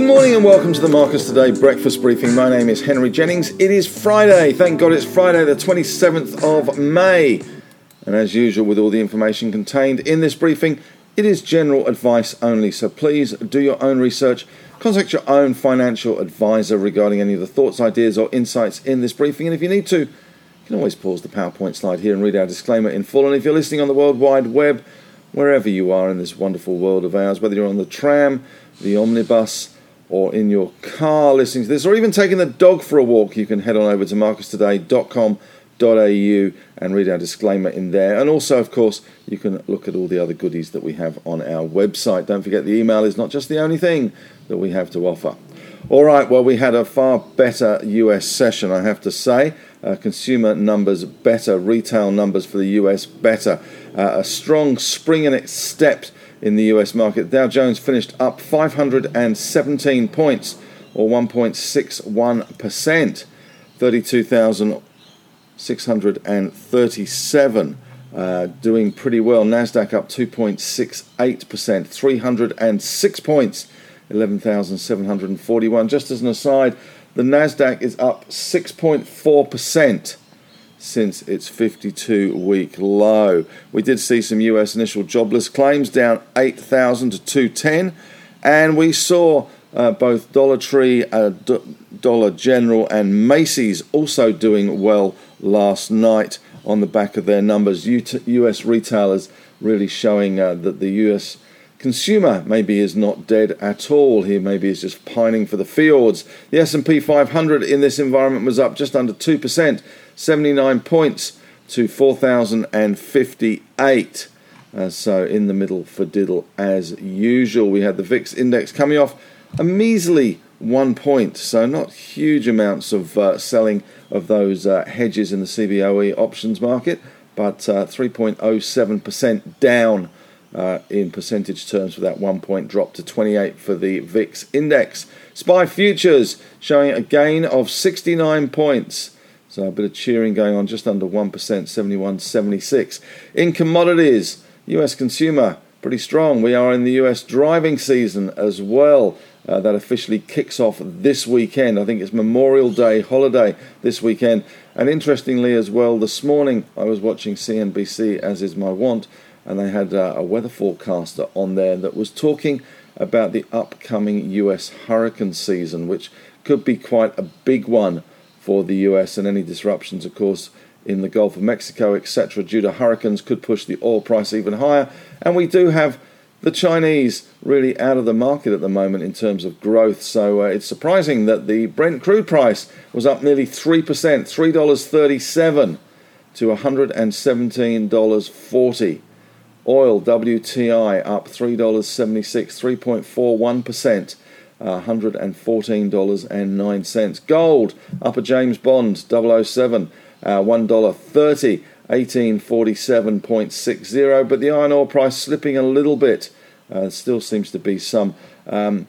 Good morning and welcome to the Marcus Today breakfast briefing. My name is Henry Jennings. It is Friday. Thank God it's Friday, the 27th of May. And as usual, with all the information contained in this briefing, it is general advice only. So please do your own research. Contact your own financial advisor regarding any of the thoughts, ideas, or insights in this briefing. And if you need to, you can always pause the PowerPoint slide here and read our disclaimer in full. And if you're listening on the World Wide Web, wherever you are in this wonderful world of ours, whether you're on the tram, the omnibus, or in your car listening to this, or even taking the dog for a walk, you can head on over to marcustoday.com.au and read our disclaimer in there. And also, of course, you can look at all the other goodies that we have on our website. Don't forget, the email is not just the only thing that we have to offer. All right, well, we had a far better US session, I have to say. Uh, consumer numbers better, retail numbers for the US better. Uh, a strong spring in its steps in the US market. Dow Jones finished up 517 points or 1.61%, 32,637. Uh, doing pretty well. Nasdaq up 2.68%, 306 points, 11,741. Just as an aside, the Nasdaq is up 6.4% since its 52 week low. We did see some US initial jobless claims down 8,000 to 210, and we saw uh, both Dollar Tree, uh, D- Dollar General, and Macy's also doing well last night on the back of their numbers. US retailers really showing uh, that the US consumer maybe is not dead at all. He maybe is just pining for the fields. The S&P 500 in this environment was up just under 2%, 79 points to 4,058. Uh, so in the middle for diddle as usual. We had the VIX index coming off a measly one point, so not huge amounts of uh, selling of those uh, hedges in the CBOE options market, but 3.07% uh, down uh, in percentage terms for that one point drop to 28 for the VIX index. SPI futures showing a gain of 69 points. So a bit of cheering going on, just under 1%, 71.76. In commodities, US consumer pretty strong. We are in the US driving season as well. Uh, that officially kicks off this weekend. I think it's Memorial Day holiday this weekend. And interestingly, as well, this morning I was watching CNBC, as is my wont, and they had uh, a weather forecaster on there that was talking about the upcoming US hurricane season, which could be quite a big one for the US, and any disruptions, of course, in the Gulf of Mexico, etc., due to hurricanes could push the oil price even higher. And we do have the Chinese really out of the market at the moment in terms of growth. So uh, it's surprising that the Brent crude price was up nearly 3%, $3.37 to $117.40. Oil WTI up $3.76, 3.41%. Uh, $114.09. Gold up a James Bond 007, uh, $1.30, 1847.60. But the iron ore price slipping a little bit. Uh, still seems to be some um,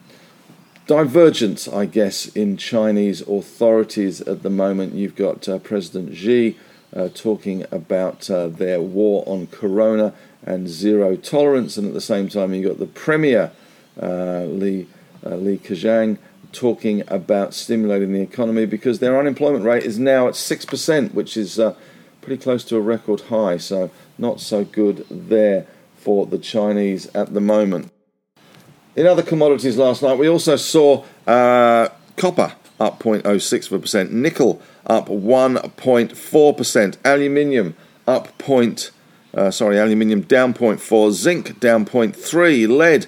divergence, I guess, in Chinese authorities at the moment. You've got uh, President Xi uh, talking about uh, their war on corona and zero tolerance, and at the same time, you've got the Premier, uh, Li, uh, Li Keqiang, talking about stimulating the economy because their unemployment rate is now at 6%, which is uh, pretty close to a record high, so not so good there for the Chinese at the moment. In other commodities last night, we also saw uh, copper up 0.06%, nickel up 1.4%, aluminium up 0.4%. Uh, sorry, aluminium down 0.4, zinc down 0.3, lead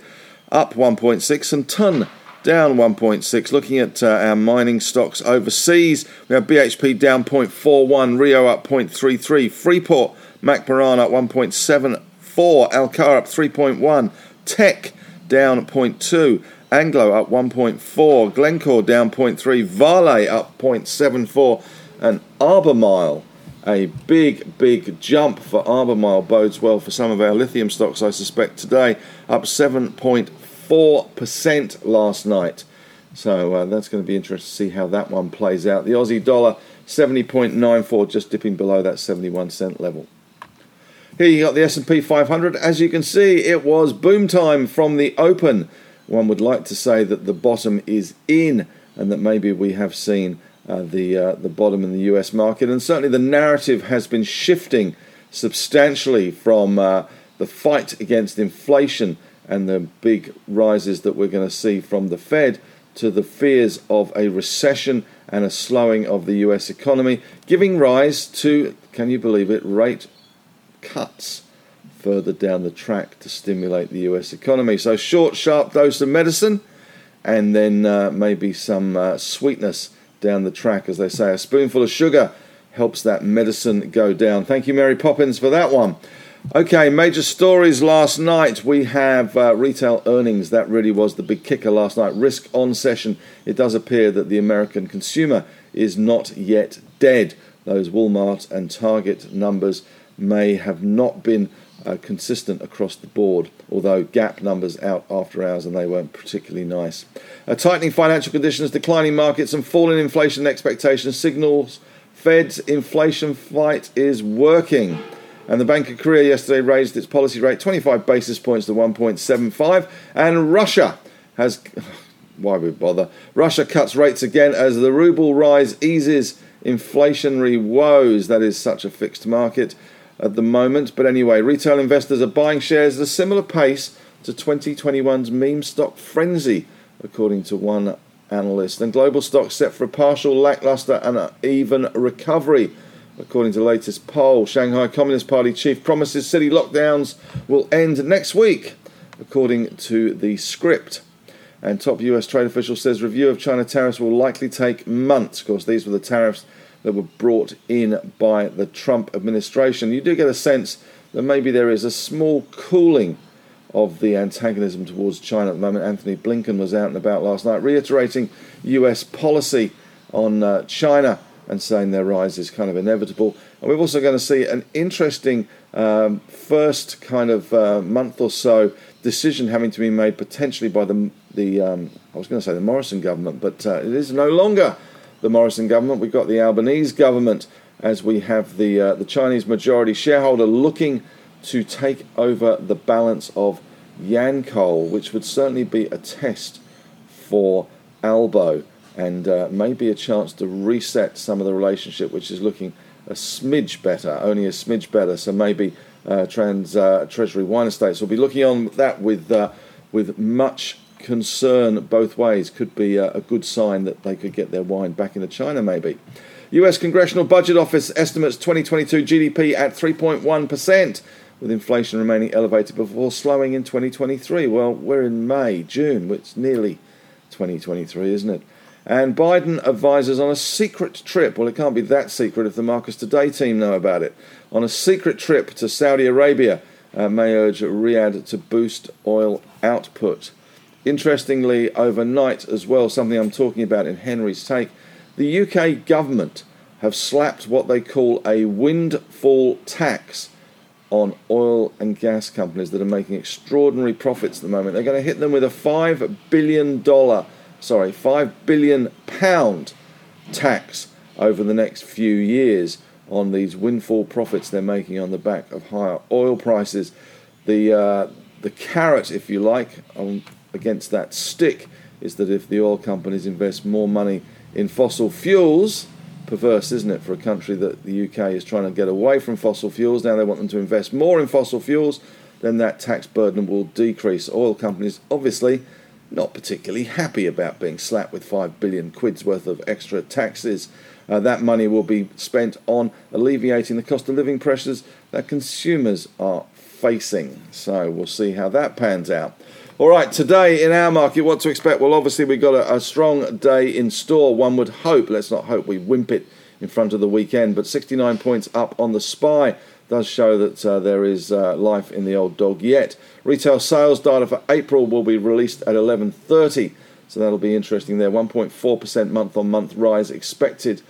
up 1.6, and tin down 1.6. Looking at uh, our mining stocks overseas, we have BHP down 0.41, Rio up 0.33, Freeport, McMoRan up 1.74, Alcoa up 3.1, Teck down 0.2, Anglo up 1.4, Glencore down 0.3, Vale up 0.74, and Albemarle a big, big jump for Albemarle bodes well for some of our lithium stocks, I suspect, today, up 7.4% last night. So uh, that's going to be interesting to see how that one plays out. The Aussie dollar 70.94, just dipping below that 71 cent level. Here you got the S&P 500. As you can see, it was boom time from the open. one would like to say that the bottom is in and that maybe we have seen uh, the uh, the bottom in the US market. And certainly the narrative has been shifting substantially from uh, the fight against inflation and the big rises that we're going to see from the Fed to the fears of a recession and a slowing of the US economy, giving rise to, can you believe it, rate cuts further down the track to stimulate the US economy. So, short, sharp dose of medicine and then uh, maybe some uh, sweetness down the track. As they say, a spoonful of sugar helps that medicine go down. Thank you, Mary Poppins, for that one. Okay, major stories last night. We have uh, retail earnings. That really was the big kicker last night. Risk on session. It does appear that the American consumer is not yet dead. Those Walmart and Target numbers may have not been uh, consistent across the board, although gap numbers out after hours and they weren't particularly nice. Uh, tightening financial conditions, declining markets, and falling inflation expectations signals Fed's inflation fight is working. And the Bank of Korea yesterday raised its policy rate 25 basis points to 1.75. And Russia has. Why would bother? Russia cuts rates again as the ruble rise eases inflationary woes. That is such a fixed market at the moment. But anyway, retail investors are buying shares at a similar pace to 2021's meme stock frenzy, according to one analyst. And global stocks set for a partial, lackluster, and even recovery. According to latest poll, Shanghai Communist Party chief promises city lockdowns will end next week, according to the script. And top US trade official says review of China tariffs will likely take months. Of course, these were the tariffs that were brought in by the Trump administration. You do get a sense that maybe there is a small cooling of the antagonism towards China at the moment. Antony Blinken was out and about last night reiterating US policy on uh, China and saying their rise is kind of inevitable. And we're also going to see an interesting um, first kind of uh, month or so decision having to be made potentially by the the um, I was going to say the Morrison government, but uh, it is no longer the Morrison government. We've got the Albanese government as we have the uh, the Chinese majority shareholder looking to take over the balance of Yancoal, which would certainly be a test for Albo and uh, maybe a chance to reset some of the relationship, which is looking a smidge better, only a smidge better. So maybe uh, Trans uh, Treasury Wine Estates will be looking on that with uh, with much concern both ways. Could be a, a good sign that they could get their wine back into China, maybe. U.S. Congressional Budget Office estimates 2022 GDP at 3.1 percent with inflation remaining elevated before slowing in 2023. Well, we're in May, June, it's nearly 2023, isn't it? And Biden advises on a secret trip. Well, it can't be that secret if the Marcus Today team know about it. On a secret trip to Saudi Arabia, uh, may urge Riyadh to boost oil output. Interestingly, overnight as well, something I'm talking about in Henry's Take, the UK government have slapped what they call a windfall tax on oil and gas companies that are making extraordinary profits at the moment. They're going to hit them with a $5 billion sorry, five billion pound tax over the next few years on these windfall profits they're making on the back of higher oil prices. The uh, the carrot, if you like, on, against that stick is that if the oil companies invest more money in fossil fuels, perverse, isn't it, for a country that the UK is trying to get away from fossil fuels? Now they want them to invest more in fossil fuels, then that tax burden will decrease. Oil companies, obviously, not particularly happy about being slapped with 5 billion quid's worth of extra taxes. Uh, that money will be spent on alleviating the cost of living pressures that consumers are facing. So we'll see how that pans out. All right, today in our market, what to expect? Well, obviously, we've got a, a strong day in store. One would hope, let's not hope we wimp it in front of the weekend, but 69 points up on the SPI does show that uh, there is uh, life in the old dog yet. Retail sales data for April will be released at 11:30, so that'll be interesting there. 1.4% month-on-month rise expected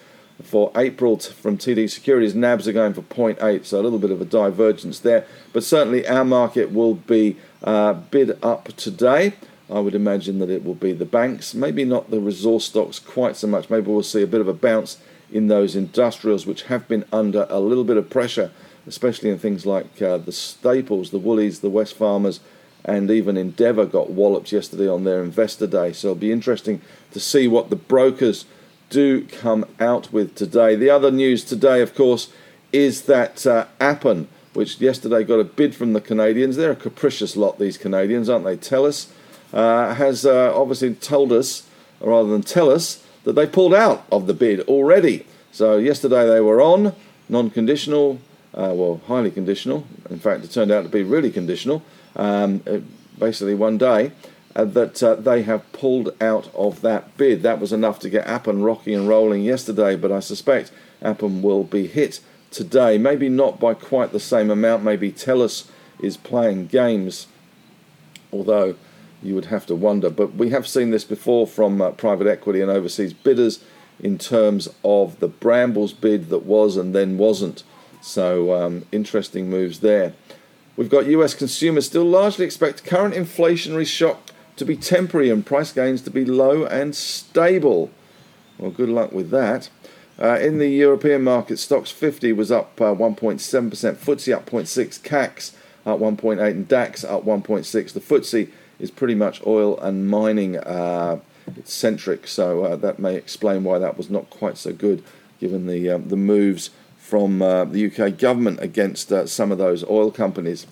for April t- from TD Securities. NABs are going for 0.8, so a little bit of a divergence there. But certainly our market will be uh, bid up today. I would imagine that it will be the banks, maybe not the resource stocks quite so much. Maybe we'll see a bit of a bounce in those industrials which have been under a little bit of pressure especially in things like uh, the staples, the Woolies, the Wesfarmers, and even Endeavour got walloped yesterday on their investor day. So it'll be interesting to see what the brokers do come out with today. The other news today, of course, is that uh, Appen, which yesterday got a bid from the Canadians, they're a capricious lot, these Canadians, aren't they? Telus uh, has uh, obviously told us, rather than tell us, that they pulled out of the bid already. So yesterday they were on non conditional, uh, well, highly conditional. In fact, it turned out to be really conditional. Um, basically, one day. Uh, that uh, they have pulled out of that bid. That was enough to get Appen rocking and rolling yesterday, but I suspect Appen will be hit today. Maybe not by quite the same amount. Maybe Telus is playing games, although you would have to wonder. But we have seen this before from uh, private equity and overseas bidders in terms of the Brambles bid that was and then wasn't. So um, interesting moves there. We've got US consumers still largely expect current inflationary shock to be temporary and price gains to be low and stable. Well, good luck with that. Uh, in the European market, STOXX 50 was up uh, 1.7%, FTSE up 0.6, CAC up 1.8, and DAX up 1.6. The FTSE is pretty much oil and mining uh, centric, so uh, that may explain why that was not quite so good, given the um, the moves from uh, the UK government against uh, some of those oil companies.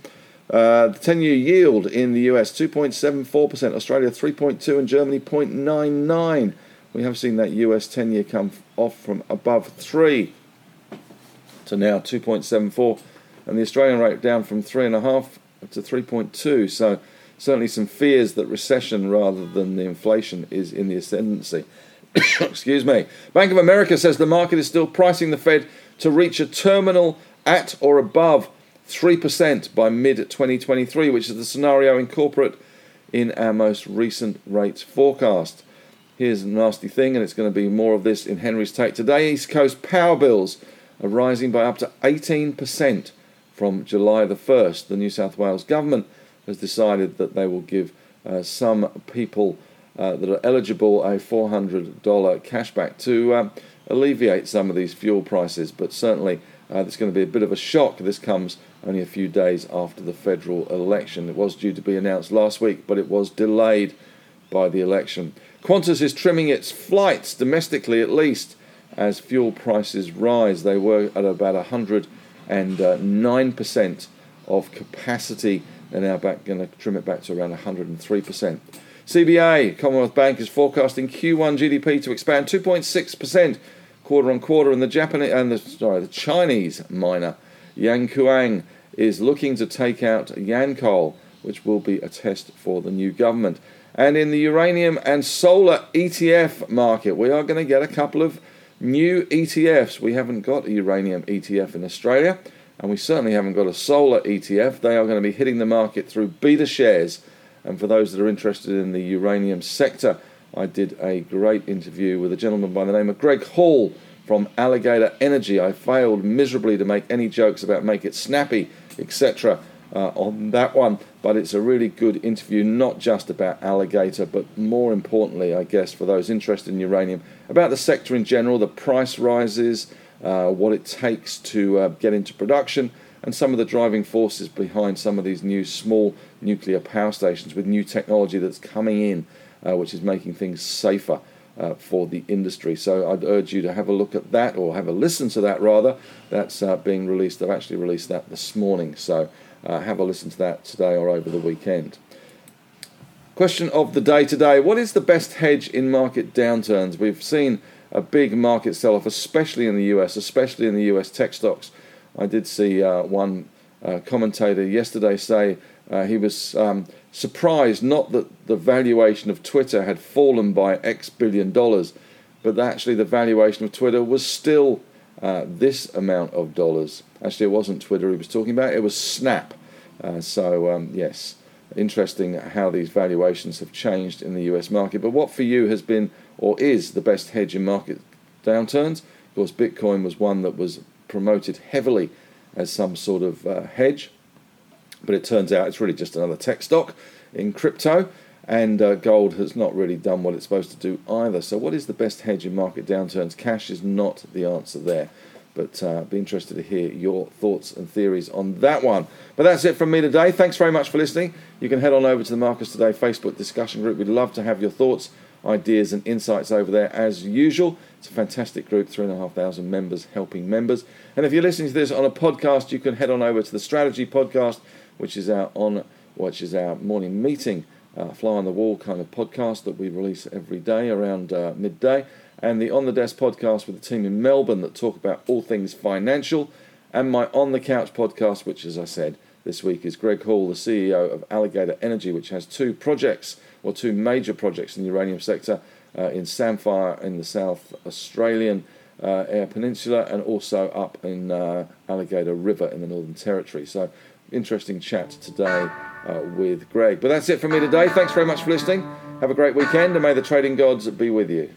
Uh, the 10 year yield in the US 2.74%, Australia 3.2, and Germany 0.99. We have seen that US 10 year come off from above 3 to now 2.74, and the Australian rate down from 3.5 to 3.2. So, certainly some fears that recession rather than the inflation is in the ascendancy. Excuse me. Bank of America says the market is still pricing the Fed to reach a terminal at or above 3% by mid 2023, which is the scenario incorporate in our most recent rates forecast. Here's a nasty thing, and it's going to be more of this in Henry's take. Today, East Coast power bills are rising by up to 18% from July the 1st. The New South Wales government has decided that they will give uh, some people uh, that are eligible a $400 cashback to uh, alleviate some of these fuel prices, but certainly uh, it's going to be a bit of a shock. This comes only a few days after the federal election. It was due to be announced last week, but it was delayed by the election. Qantas is trimming its flights domestically at least as fuel prices rise. They were at about 109% of capacity. They're now back going to trim it back to around 103%. CBA, Commonwealth Bank, is forecasting Q1 GDP to expand 2.6% quarter on quarter, and the Japanese and the sorry the Chinese miner Yankuang is looking to take out Yan Yancoal, which will be a test for the new government. And in the uranium and solar ETF market, we are going to get a couple of new ETFs. We haven't got a uranium ETF in Australia, and we certainly haven't got a solar ETF. They are going to be hitting the market through BetaShares. And for those that are interested in the uranium sector, I did a great interview with a gentleman by the name of Greg Hall from Alligator Energy. I failed miserably to make any jokes about make it snappy, etc. Uh, on that one, but it's a really good interview, not just about alligator, but more importantly, I guess, for those interested in uranium, about the sector in general, the price rises, uh, what it takes to uh, get into production, and some of the driving forces behind some of these new small nuclear power stations with new technology that's coming in uh, which is making things safer uh, for the industry. So I'd urge you to have a look at that or have a listen to that rather. That's uh, being released. I've actually released that this morning. So uh, have a listen to that today or over the weekend. Question of the day today What is the best hedge in market downturns? We've seen a big market sell off, especially in the US, especially in the US tech stocks. I did see uh, one uh, commentator yesterday say uh, he was um, surprised not that the valuation of Twitter had fallen by X billion dollars, but actually the valuation of Twitter was still uh, this amount of dollars. Actually, it wasn't Twitter he was talking about, it was Snap. Uh, so, um, yes, interesting how these valuations have changed in the US market. But what for you has been or is the best hedge in market downturns? Of course, Bitcoin was one that was promoted heavily as some sort of uh, hedge. But it turns out it's really just another tech stock in crypto, and uh, gold has not really done what it's supposed to do either. So, what is the best hedge in market downturns? Cash is not the answer there. But uh, be interested to hear your thoughts and theories on that one. But that's it from me today. Thanks very much for listening. You can head on over to the Marcus Today Facebook discussion group. We'd love to have your thoughts, ideas, and insights over there as usual. It's a fantastic group, three and a half thousand members helping members. And if you're listening to this on a podcast, you can head on over to the Strategy Podcast, which is our on which is our morning meeting, uh, fly on the wall kind of podcast that we release every day around uh, midday and the On the Desk podcast with the team in Melbourne that talk about all things financial, and my On the Couch podcast, which, as I said, this week is Greg Hall, the CEO of Alligator Energy, which has two projects, or two major projects in the uranium sector uh, in Samphire in the South Australian uh, Eyre Peninsula and also up in uh, Alligator River in the Northern Territory. So, interesting chat today uh, with Greg. But that's it from me today. Thanks very much for listening. Have a great weekend, and may the trading gods be with you.